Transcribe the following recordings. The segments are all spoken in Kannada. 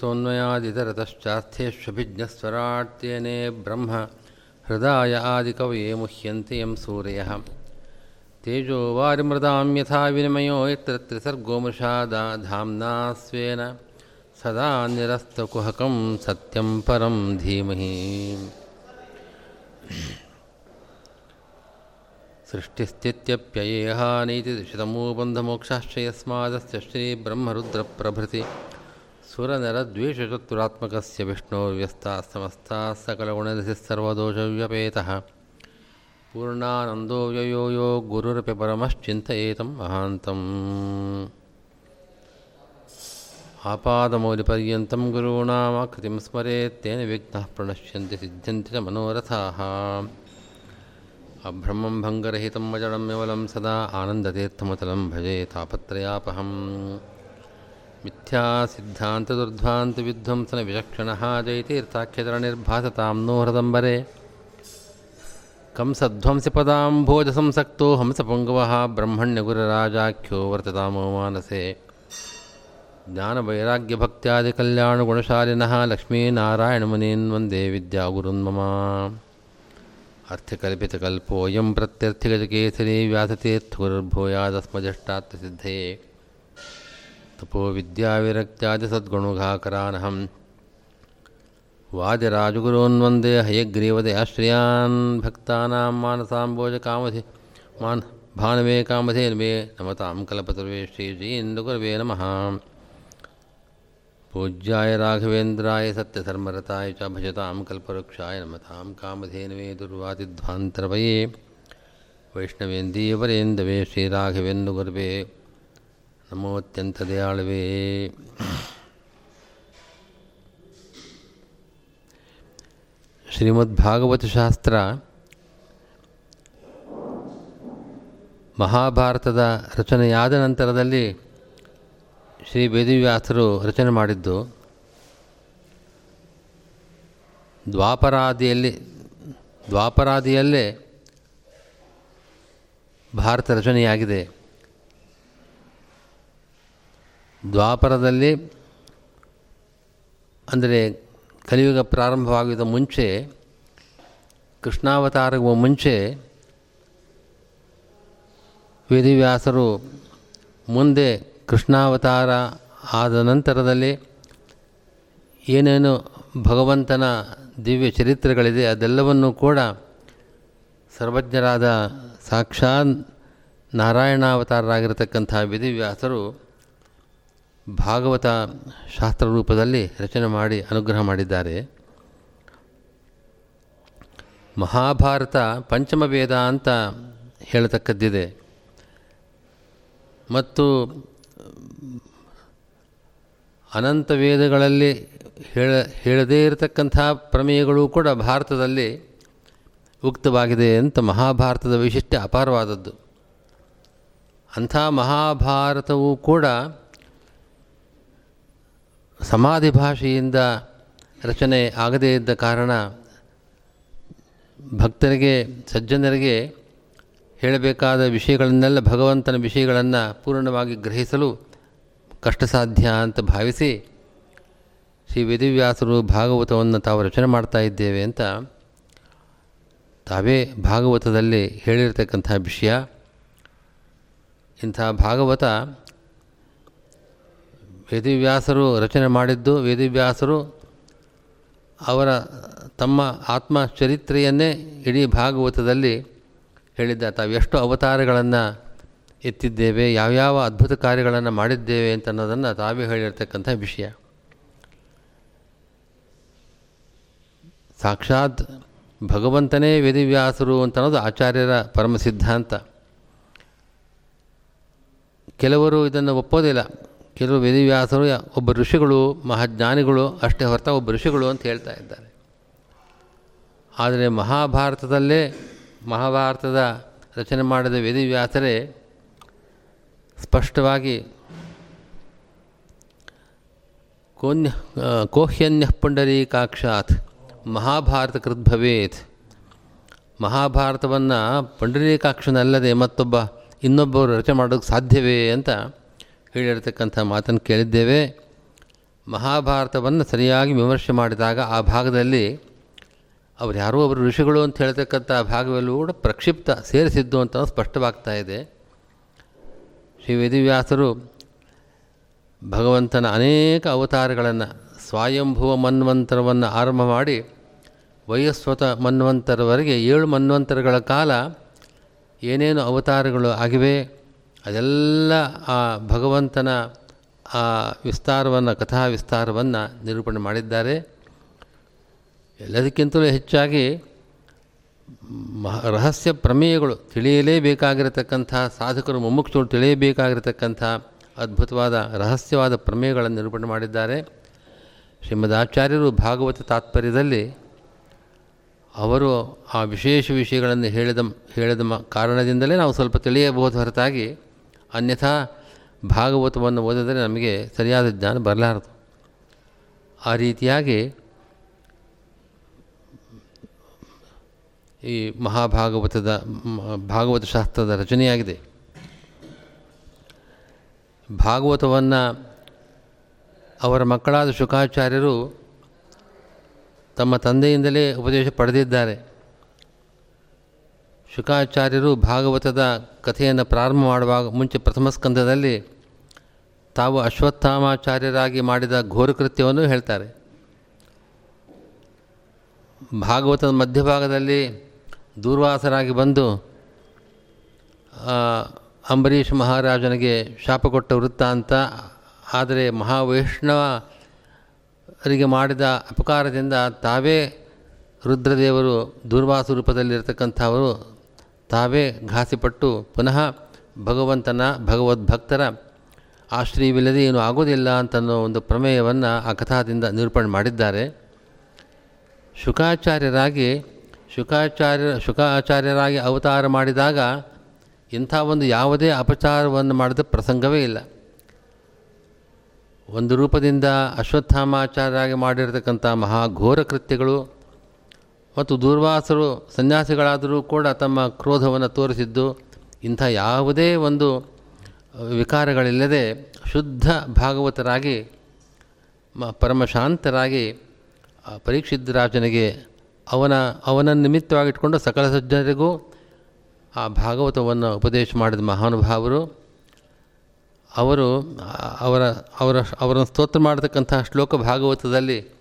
तोन्मयादितरतश्चार्थेष्वभिज्ञस्वराट्येने ब्रह्म हृदाय आदिकवये मुह्यन्ति यं सूरयः तेजो वारिमृदां यथा विनिमयो यत्र त्रिसर्गो मृषादा धाम्ना स्वेन सदा निरस्तकुहकं सत्यं परं धीमहि सृष्टिस्थित्यप्ययेह नीतिदिशितमो बन्धमोक्षाश्च यस्मादस्य श्रीब्रह्मरुद्रप्रभृति ಸುರನರದ್ವೇಷಚತುರಾತ್ಮಕಸ್ಯ ವಿಷ್ಣೋ ವ್ಯಸ್ತ ಸಮಸ್ತಾ ಸಕಲಗುಣನಿಧಿ ಸರ್ವದೋಷವ್ಯಪೇತಃ ಪೂರ್ಣಾನಂದೋ ಯಯೋ ಯೋ ಗುರುರಪಿ ಪರಮಶ್ಚಿಂತಯೇತಂ ಮಹಾಂತಂ ಆಪಾದಮೌಲಿಪರ್ಯಂతం ಗುರುಣಾಮಾಕೃತಿಂ ಸ್ಮರೇತ್ತೇನ ವಿಘ್ನಃ ಪ್ರಣಶ್ಯಂತಿ ಸಿದ್ಧ್ಯಂತಿ ಚ ಮನೋರಥಾಃ ಅಭ್ರಮಂ ಭಂಗರಹಿತಂ ಅಜಡಂ ಯಮಲಂ ಸದಾ ಆನಂದತೀರ್ಥಮತಲಂ ಭಜೆ ತಾಪತ್ರಯಾಪಹಂ ಮಿಥ್ಯಾಸಿದ್ಧಾಂತದುರ್ಧ್ವಾಂತವಿಧ್ವಂಸನ ವಿಲಕ್ಷಣಃ ಜಯತಿ ಇರ್ಥಾಖ್ಯತರನಿರ್ಭಾಸತಾಂನೋ ಹೃದಂಬರೆ ಕಂಸಧ್ವಂಸಿಪದಾಂಭೋಜಸಂಸಕ್ತೋ ಹಂಸಪುಂಗವಃ ಬ್ರಹ್ಮಣ್ಯಗುರರಾಜಾಖ್ಯೋ ವರ್ತತಾಮೋ ಮಾನಸೆ ಜ್ಞಾನವೈರಾಗ್ಯಭಕ್ತ್ಯಾದಿಕಲ್ಯಾಣಗುಣಶಾಲಿನಃ ಲಕ್ಷ್ಮೀನಾರಾಯಣಮುನೀನ್ ವಂದೇ ವಿದ್ಯಾಗುರುನ್ಮಮ ಅರ್ಥಕಲ್ಪಿತಕಲ್ಪೋಯಂ ಪ್ರತ್ಯರ್ಥಿಗಜಕೇಸರಿ ವ್ಯಾಸತೀರ್ಥಗುರುರ್ಭೂಯಾದಸ್ಮಜಷ್ಟಾತ್ವಸಿದ್ಧೇ तपो विद्याविरक्त्यादिसद्गुणुघाकरानहं वादिराजगुरून् वंदे हयग्रीवदयाश्रियान् भक्तानां मानसाम्बोजकामधि मान भानवे कामधेन्वे नमतां कल्पतरुवे श्रीजीन्दुगुरवे नमः। पूज्याय राघवेन्द्राय सत्यधर्मरताय च भजतां कल्पवृक्षाय नमतां कामधेनवे दुर्वादिध्वान्तरवये वैष्णवेन्दीवरेन्दवे श्रीराघवेन्दुगुरवे। ನಮೋತ್ಯಂತದಯಾಳವೇ ಶ್ರೀಮದ್ಭಾಗವತ ಶಾಸ್ತ್ರ ಮಹಾಭಾರತದ ರಚನೆಯಾದ ನಂತರದಲ್ಲಿ ಶ್ರೀ ವೇದವ್ಯಾಸರು ರಚನೆ ಮಾಡಿದ್ದು ದ್ವಾಪರಾದಿಯಲ್ಲಿ ದ್ವಾಪರಾದಿಯಲ್ಲೇ ಭಾರತ ರಚನೆಯಾಗಿದೆ. ದ್ವಾಪರದಲ್ಲಿ, ಅಂದರೆ ಕಲಿಯುಗ ಪ್ರಾರಂಭವಾಗಿದ್ದ ಮುಂಚೆ ಕೃಷ್ಣಾವತಾರವ ಮುಂಚೆ, ವೇದಿವ್ಯಾಸರು ಮುಂದೆ ಕೃಷ್ಣಾವತಾರ ಆದ ನಂತರದಲ್ಲಿ ಏನೇನು ಭಗವಂತನ ದಿವ್ಯ ಚರಿತ್ರೆಗಳಿದೆ, ಅದೆಲ್ಲವನ್ನೂ ಕೂಡ ಸರ್ವಜ್ಞರಾದ ಸಾಕ್ಷಾತ್ ನಾರಾಯಣಾವತಾರರಾಗಿರತಕ್ಕಂಥ ವೇದವ್ಯಾಸರು ಭಾಗವತ ಶಾಸ್ತ್ರ ರೂಪದಲ್ಲಿ ರಚನೆ ಮಾಡಿ ಅನುಗ್ರಹ ಮಾಡಿದ್ದಾರೆ. ಮಹಾಭಾರತ ಪಂಚಮ ವೇದ ಅಂತ ಹೇಳತಕ್ಕದ್ದಿದೆ. ಮತ್ತು ಅನಂತ ವೇದಗಳಲ್ಲಿ ಹೇಳ, ಹೇಳದೇ ಇರತಕ್ಕಂಥ ಪ್ರಮೇಯಗಳು ಕೂಡ ಭಾರತದಲ್ಲಿ ಉಕ್ತವಾಗಿದೆ ಅಂತ ಮಹಾಭಾರತದ ವೈಶಿಷ್ಟ್ಯ ಅಪಾರವಾದದ್ದು. ಅಂಥ ಮಹಾಭಾರತವೂ ಕೂಡ ಸಮಾಧಿ ಭಾಷೆಯಿಂದ ರಚನೆ ಆಗದೇ ಇದ್ದ ಕಾರಣ ಭಕ್ತರಿಗೆ, ಸಜ್ಜನರಿಗೆ ಹೇಳಬೇಕಾದ ವಿಷಯಗಳನ್ನೆಲ್ಲ, ಭಗವಂತನ ವಿಷಯಗಳನ್ನು ಪೂರ್ಣವಾಗಿ ಗ್ರಹಿಸಲು ಕಷ್ಟ ಸಾಧ್ಯ ಅಂತ ಭಾವಿಸಿ ಶ್ರೀ ವೇದಿವ್ಯಾಸರು ಭಾಗವತವನ್ನು ತಾವು ರಚನೆ ಮಾಡ್ತಾ ಇದ್ದೇವೆ ಅಂತ ತಾವೇ ಭಾಗವತದಲ್ಲಿ ಹೇಳಿರ್ತಕ್ಕಂಥ ವಿಷಯ. ಇಂಥ ಭಾಗವತ ವೇದವ್ಯಾಸರು ರಚನೆ ಮಾಡಿದ್ದು, ವೇದಿವ್ಯಾಸರು ಅವರ ತಮ್ಮ ಆತ್ಮ ಚರಿತ್ರೆಯನ್ನೇ ಇಡೀ ಭಾಗವತದಲ್ಲಿ ಹೇಳಿದ್ದ ತಾವು ಎಷ್ಟು ಅವತಾರಗಳನ್ನು ಎತ್ತಿದ್ದೇವೆ, ಯಾವ್ಯಾವ ಅದ್ಭುತ ಕಾರ್ಯಗಳನ್ನು ಮಾಡಿದ್ದೇವೆ ಅಂತ ಅನ್ನೋದನ್ನು ತಾವೇ ಹೇಳಿರ್ತಕ್ಕಂಥ ವಿಷಯ. ಸಾಕ್ಷಾತ್ ಭಗವಂತನೇ ವೇದಿವ್ಯಾಸರು ಅಂತ ಅನ್ನೋದು ಆಚಾರ್ಯರ ಪರಮ ಸಿದ್ಧಾಂತ ಕೆಲವರು ಇದನ್ನು ಒಪ್ಪೋದಿಲ್ಲ. ಕೆಲವು ವೇದಿವ್ಯಾಸರು ಒಬ್ಬ ಋಷಿಗಳು, ಮಹಾಜ್ಞಾನಿಗಳು, ಅಷ್ಟೇ ಹೊರತ ಒಬ್ಬ ಋಷಿಗಳು ಅಂತ ಹೇಳ್ತಾ ಇದ್ದಾರೆ. ಆದರೆ ಮಹಾಭಾರತದಲ್ಲೇ, ಮಹಾಭಾರತದ ರಚನೆ ಮಾಡಿದ ವೇದಿವ್ಯಾಸರೇ ಸ್ಪಷ್ಟವಾಗಿ ಕೋನ್ಯ ಕೋಹ್ಯನ್ಯ ಪುಂಡರೀಕಾಕ್ಷಾತ್, ಮಹಾಭಾರತ ಕೃದ್ಭವೇತ್ ಮಹಾಭಾರತವನ್ನು ಪುಂಡರೀಕಾಕ್ಷನಲ್ಲದೆ ಮತ್ತೊಬ್ಬ ಇನ್ನೊಬ್ಬರು ರಚನೆ ಮಾಡೋಕ್ಕೆ ಸಾಧ್ಯವೇ ಅಂತ ಹೇಳಿರ್ತಕ್ಕಂಥ ಮಾತನ್ನು ಕೇಳಿದ್ದೇವೆ. ಮಹಾಭಾರತವನ್ನು ಸರಿಯಾಗಿ ವಿಮರ್ಶೆ ಮಾಡಿದಾಗ ಆ ಭಾಗದಲ್ಲಿ ಅವ್ರು ಯಾರೋ ಒಬ್ಬರು ಋಷಿಗಳು ಅಂತ ಹೇಳ್ತಕ್ಕಂಥ ಭಾಗವೆಲ್ಲೂ ಕೂಡ ಪ್ರಕ್ಷಿಪ್ತ, ಸೇರಿಸಿದ್ದು ಅಂತ ಸ್ಪಷ್ಟವಾಗ್ತಾ ಇದೆ. ಶ್ರೀ ವೇದಿವ್ಯಾಸರು ಭಗವಂತನ ಅನೇಕ ಅವತಾರಗಳನ್ನು, ಸ್ವಯಂಭುವ ಮನ್ವಂತರವನ್ನು ಆರಂಭ ಮಾಡಿ, ವಯಸ್ವತ ಮನ್ವಂತರವರೆಗೆ ಏಳು ಮನ್ವಂತರಗಳ ಕಾಲ ಏನೇನು ಅವತಾರಗಳು ಆಗಿವೆ ಅದೆಲ್ಲ ಆ ಭಗವಂತನ ಆ ವಿಸ್ತಾರವನ್ನು ಕಥಾ ವಿಸ್ತಾರವನ್ನು ನಿರೂಪಣೆ ಮಾಡಿದ್ದಾರೆ. ಎಲ್ಲದಕ್ಕಿಂತಲೂ ಹೆಚ್ಚಾಗಿ ಮಹ ರಹಸ್ಯ ಪ್ರಮೇಯಗಳು ತಿಳಿಯಲೇಬೇಕಾಗಿರತಕ್ಕಂಥ, ಸಾಧಕರು ಮುಮ್ಮುಕ್ಷರು ತಿಳಿಯಬೇಕಾಗಿರತಕ್ಕಂಥ ಅದ್ಭುತವಾದ, ರಹಸ್ಯವಾದ ಪ್ರಮೇಯಗಳನ್ನು ನಿರೂಪಣೆ ಮಾಡಿದ್ದಾರೆ. ಶ್ರೀಮದ್ ಆಚಾರ್ಯರು ಭಾಗವತ ತಾತ್ಪರ್ಯದಲ್ಲಿ ಅವರು ಆ ವಿಶೇಷ ವಿಷಯಗಳನ್ನು ಹೇಳಿದ ಹೇಳಿದ ಕಾರಣದಿಂದಲೇ ನಾವು ಸ್ವಲ್ಪ ತಿಳಿಯಬಹುದು ಹೊರತಾಗಿ ಅನ್ಯಥಾ ಭಾಗವತವನ್ನು ಓದಿದರೆ ನಮಗೆ ಸರಿಯಾದ ಜ್ಞಾನ ಬರಲಾರದು. ಆ ರೀತಿಯಾಗಿ ಈ ಮಹಾಭಾಗವತದ, ಭಾಗವತ ಶಾಸ್ತ್ರದ ರಚನೆಯಾಗಿದೆ. ಭಾಗವತವನ್ನು ಅವರ ಮಕ್ಕಳಾದ ಶುಕಾಚಾರ್ಯರು ತಮ್ಮ ತಂದೆಯಿಂದಲೇ ಉಪದೇಶ ಪಡೆದಿದ್ದಾರೆ. ಶುಕಾಚಾರ್ಯರು ಭಾಗವತದ ಕಥೆಯನ್ನು ಪ್ರಾರಂಭ ಮಾಡುವಾಗ ಮುಂಚೆ ಪ್ರಥಮ ಸ್ಕಂದದಲ್ಲಿ ತಾವು ಅಶ್ವತ್ಥಾಮಾಚಾರ್ಯರಾಗಿ ಮಾಡಿದ ಘೋರಕೃತ್ಯವನ್ನು ಹೇಳ್ತಾರೆ. ಭಾಗವತದ ಮಧ್ಯಭಾಗದಲ್ಲಿ ದೂರ್ವಾಸರಾಗಿ ಬಂದು ಅಂಬರೀಷ್ ಮಹಾರಾಜನಿಗೆ ಶಾಪ ಕೊಟ್ಟ ವೃತ್ತಾಂತ ಆದರೆ ಮಹಾವೈಷ್ಣವರಿಗೆ ಮಾಡಿದ ಅಪಕಾರದಿಂದ ತಾವೇ ರುದ್ರದೇವರು ದುರ್ವಾಸ ರೂಪದಲ್ಲಿರ್ತಕ್ಕಂಥವರು ತಾವೇ ಘಾಸಿಪಟ್ಟು ಪುನಃ ಭಗವಂತನ ಭಗವದ್ಭಕ್ತರ ಆಶ್ರಯವಿಲ್ಲದೆ ಏನು ಆಗೋದಿಲ್ಲ ಅಂತನ್ನೋ ಒಂದು ಪ್ರಮೇಯವನ್ನು ಆ ಕಥಾದಿಂದ ನಿರೂಪಣೆ ಮಾಡಿದ್ದಾರೆ. ಶುಕಾಚಾರ್ಯರಾಗಿ ಶುಕಾಚಾರ್ಯ ಶುಕಾಚಾರ್ಯರಾಗಿ ಅವತಾರ ಮಾಡಿದಾಗ ಇಂಥ ಒಂದು ಯಾವುದೇ ಅಪಚಾರವನ್ನು ಮಾಡಿದ ಪ್ರಸಂಗವೇ ಇಲ್ಲ. ಒಂದು ರೂಪದಿಂದ ಅಶ್ವತ್ಥಾಮಾಚಾರ್ಯರಾಗಿ ಮಾಡಿರತಕ್ಕಂಥ ಮಹಾಘೋರ ಕೃತ್ಯಗಳು ಮತ್ತು ದೂರ್ವಾಸರು ಸನ್ಯಾಸಿಗಳಾದರೂ ಕೂಡ ತಮ್ಮ ಕ್ರೋಧವನ್ನು ತೋರಿಸಿದ್ದು, ಇಂಥ ಯಾವುದೇ ಒಂದು ವಿಕಾರಗಳಿಲ್ಲದೆ ಶುದ್ಧ ಭಾಗವತರಾಗಿ, ಮ, ಪರಮಶಾಂತರಾಗಿ, ಆ ರಾಜನಿಗೆ ಅವನ ಅವನ ನಿಮಿತ್ತವಾಗಿಟ್ಕೊಂಡು ಸಕಲ ಸಜ್ಜನರಿಗೂ ಆ ಭಾಗವತವನ್ನು ಉಪದೇಶ ಮಾಡಿದ ಮಹಾನುಭಾವರು. ಅವರು ಅವರ ಅವರ, ಅವರನ್ನು ಸ್ತೋತ್ರ ಮಾಡತಕ್ಕಂಥ ಶ್ಲೋಕ ಭಾಗವತದಲ್ಲಿ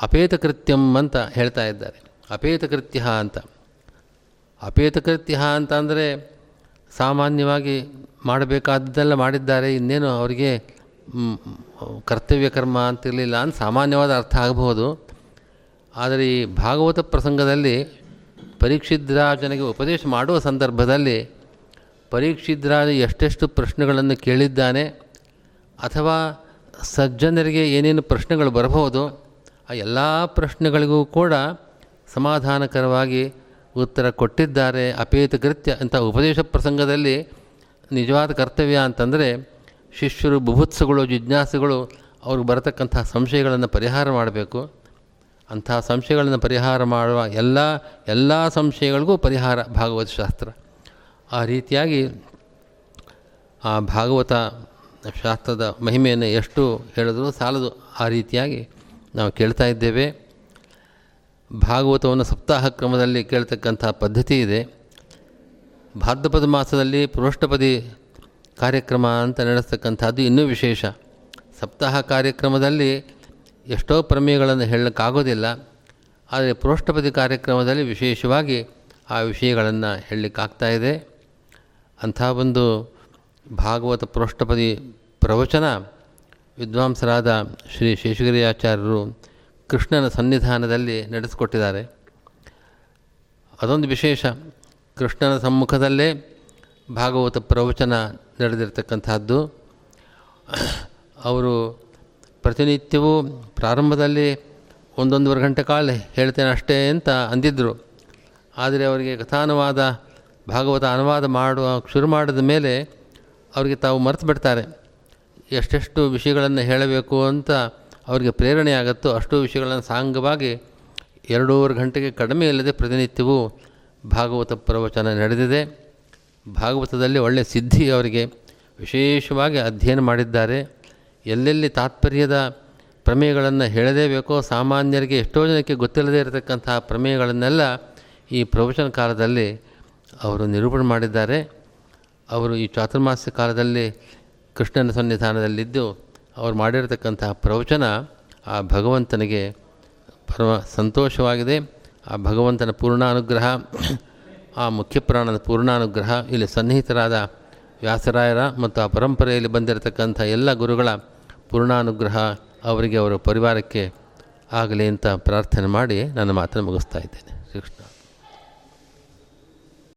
ಅಪೇತಕೃತ್ಯಂ ಅಂತ ಹೇಳ್ತಾ ಇದ್ದಾರೆ. ಅಪೇತಕೃತ್ಯ ಅಂತ. ಅಪೇತಕೃತ್ಯ ಅಂತ ಅಂದರೆ ಸಾಮಾನ್ಯವಾಗಿ ಮಾಡಬೇಕಾದ್ದೆಲ್ಲ ಮಾಡಿದ್ದಾರೆ. ಇನ್ನೇನು ಅವರಿಗೆ ಕರ್ತವ್ಯ ಕರ್ಮ ಅಂತಿರಲಿಲ್ಲ ಅಂತ ಸಾಮಾನ್ಯವಾದ ಅರ್ಥ ಆಗಬಹುದು. ಆದರೆ ಈ ಭಾಗವತ ಪ್ರಸಂಗದಲ್ಲಿ ಪರೀಕ್ಷಿದ್ರಾಜನಿಗೆ ಉಪದೇಶ ಮಾಡುವ ಸಂದರ್ಭದಲ್ಲಿ ಪರೀಕ್ಷಿದ್ರಾಜ ಎಷ್ಟೆಷ್ಟು ಪ್ರಶ್ನೆಗಳನ್ನು ಕೇಳಿದ್ದಾನೆ ಅಥವಾ ಸಜ್ಜನರಿಗೆ ಏನೇನು ಪ್ರಶ್ನೆಗಳು ಬರಬಹುದು ಆ ಎಲ್ಲ ಪ್ರಶ್ನೆಗಳಿಗೂ ಕೂಡ ಸಮಾಧಾನಕರವಾಗಿ ಉತ್ತರ ಕೊಟ್ಟಿದ್ದಾರೆ. ಅಪೇತ ಕೃತ್ಯ ಅಂತ ಉಪದೇಶ ಪ್ರಸಂಗದಲ್ಲಿ ನಿಜವಾದ ಕರ್ತವ್ಯ ಅಂತಂದರೆ ಶಿಷ್ಯರು, ಬುಭುತ್ಸಗಳು, ಜಿಜ್ಞಾಸುಗಳು ಅವ್ರಿಗೆ ಬರತಕ್ಕಂಥ ಸಂಶಯಗಳನ್ನು ಪರಿಹಾರ ಮಾಡಬೇಕು. ಅಂಥ ಸಂಶಯಗಳನ್ನು ಪರಿಹಾರ ಮಾಡುವ ಎಲ್ಲ ಎಲ್ಲ ಸಂಶಯಗಳಿಗೂ ಪರಿಹಾರ ಭಾಗವತ ಶಾಸ್ತ್ರ. ಆ ರೀತಿಯಾಗಿ ಆ ಭಾಗವತ ಶಾಸ್ತ್ರದ ಮಹಿಮೆಯನ್ನು ಎಷ್ಟು ಹೇಳಿದ್ರು ಸಾಲದು. ಆ ರೀತಿಯಾಗಿ ನಾವು ಕೇಳ್ತಾ ಇದ್ದೇವೆ. ಭಾಗವತವನ್ನು ಸಪ್ತಾಹ ಕ್ರಮದಲ್ಲಿ ಕೇಳ್ತಕ್ಕಂಥ ಪದ್ಧತಿ ಇದೆ. ಭಾದ್ರಪದ ಮಾಸದಲ್ಲಿ ಪೃಷ್ಠಪದಿ ಕಾರ್ಯಕ್ರಮ ಅಂತ ನಡೆಸ್ತಕ್ಕಂಥದ್ದು ಇನ್ನೂ ವಿಶೇಷ. ಸಪ್ತಾಹ ಕಾರ್ಯಕ್ರಮದಲ್ಲಿ ಎಷ್ಟೋ ಪ್ರಮೇಯಗಳನ್ನು ಹೇಳಲಿಕ್ಕಾಗೋದಿಲ್ಲ. ಆದರೆ ಪೃಷ್ಠಪದಿ ಕಾರ್ಯಕ್ರಮದಲ್ಲಿ ವಿಶೇಷವಾಗಿ ಆ ವಿಷಯಗಳನ್ನು ಹೇಳಲಿಕ್ಕಾಗ್ತಾ ಇದೆ. ಅಂಥ ಒಂದು ಭಾಗವತ ಪೃಷ್ಠಪದಿ ಪ್ರವಚನ ವಿದ್ವಾಂಸರಾದ ಶ್ರೀ ಶೇಷಗಿರಿಯಾಚಾರ್ಯರು ಕೃಷ್ಣನ ಸನ್ನಿಧಾನದಲ್ಲಿ ನಡೆಸಿಕೊಟ್ಟಿದ್ದಾರೆ. ಅದೊಂದು ವಿಶೇಷ. ಕೃಷ್ಣನ ಸಮ್ಮುಖದಲ್ಲೇ ಭಾಗವತ ಪ್ರವಚನ ನಡೆದಿರ್ತಕ್ಕಂಥದ್ದು ಅವರು ಪ್ರತಿನಿತ್ಯವೂ ಪ್ರಾರಂಭದಲ್ಲಿ ಒಂದೊಂದುವರೆ ಗಂಟೆ ಕಾಲ ಹೇಳ್ತೇನೆ ಅಷ್ಟೇ ಅಂತ ಅಂದಿದ್ದರು ಆದರೆ ಅವರಿಗೆ ಕಥಾನುವಾದ, ಭಾಗವತ ಅನುವಾದ ಮಾಡುವ, ಶುರು ಮಾಡಿದ ಮೇಲೆ ಅವರಿಗೆ ತಾವು ಮರೆತು ಬಿಡ್ತಾರೆ. ಎಷ್ಟೆಷ್ಟು ವಿಷಯಗಳನ್ನು ಹೇಳಬೇಕು ಅಂತ ಅವರಿಗೆ ಪ್ರೇರಣೆ ಆಗುತ್ತೋ ಅಷ್ಟು ವಿಷಯಗಳನ್ನು ಸಾಂಗವಾಗಿ ಎರಡೂವರೆ ಗಂಟೆಗೆ ಕಡಿಮೆ ಇಲ್ಲದೆ ಪ್ರತಿನಿತ್ಯವೂ ಭಾಗವತ ಪ್ರವಚನ ನಡೆದಿದೆ. ಭಾಗವತದಲ್ಲಿ ಒಳ್ಳೆಯ ಸಿದ್ಧಿ ಅವರಿಗೆ ವಿಶೇಷವಾಗಿ ಅಧ್ಯಯನ ಮಾಡಿದ್ದಾರೆ. ಎಲ್ಲೆಲ್ಲಿ ತಾತ್ಪರ್ಯದ ಪ್ರಮೇಯಗಳನ್ನು ಹೇಳದೇ ಬೇಕೋ ಸಾಮಾನ್ಯರಿಗೆ ಎಷ್ಟೋ ಜನಕ್ಕೆ ಗೊತ್ತಿಲ್ಲದೇ ಇರತಕ್ಕಂತಹ ಪ್ರಮೇಯಗಳನ್ನೆಲ್ಲ ಈ ಪ್ರವಚನ ಕಾಲದಲ್ಲಿ ಅವರು ನಿರೂಪಣೆ ಮಾಡಿದ್ದಾರೆ. ಅವರು ಈ ಚಾತುರ್ಮಾಸ್ಯ ಕಾಲದಲ್ಲಿ ಕೃಷ್ಣನ ಸನ್ನಿಧಾನದಲ್ಲಿದ್ದು ಅವರು ಮಾಡಿರತಕ್ಕಂತಹ ಪ್ರವಚನ ಆ ಭಗವಂತನಿಗೆ ಪರಮ ಸಂತೋಷವಾಗಿದೆ. ಆ ಭಗವಂತನ ಪೂರ್ಣಾನುಗ್ರಹ, ಆ ಮುಖ್ಯಪ್ರಾಣದ ಪೂರ್ಣಾನುಗ್ರಹ, ಇಲ್ಲಿ ಸನ್ನಿಹಿತರಾದ ವ್ಯಾಸರಾಯರ ಮತ್ತು ಆ ಪರಂಪರೆಯಲ್ಲಿ ಬಂದಿರತಕ್ಕಂಥ ಎಲ್ಲ ಗುರುಗಳ ಪೂರ್ಣಾನುಗ್ರಹ ಅವರಿಗೆ ಅವರ ಪರಿವಾರಕ್ಕೆ ಆಗಲಿ ಅಂತ ಪ್ರಾರ್ಥನೆ ಮಾಡಿ ನನ್ನ ಮಾತನ್ನು ಮುಗಿಸ್ತಾ ಇದ್ದೇನೆ. ಕೃಷ್ಣ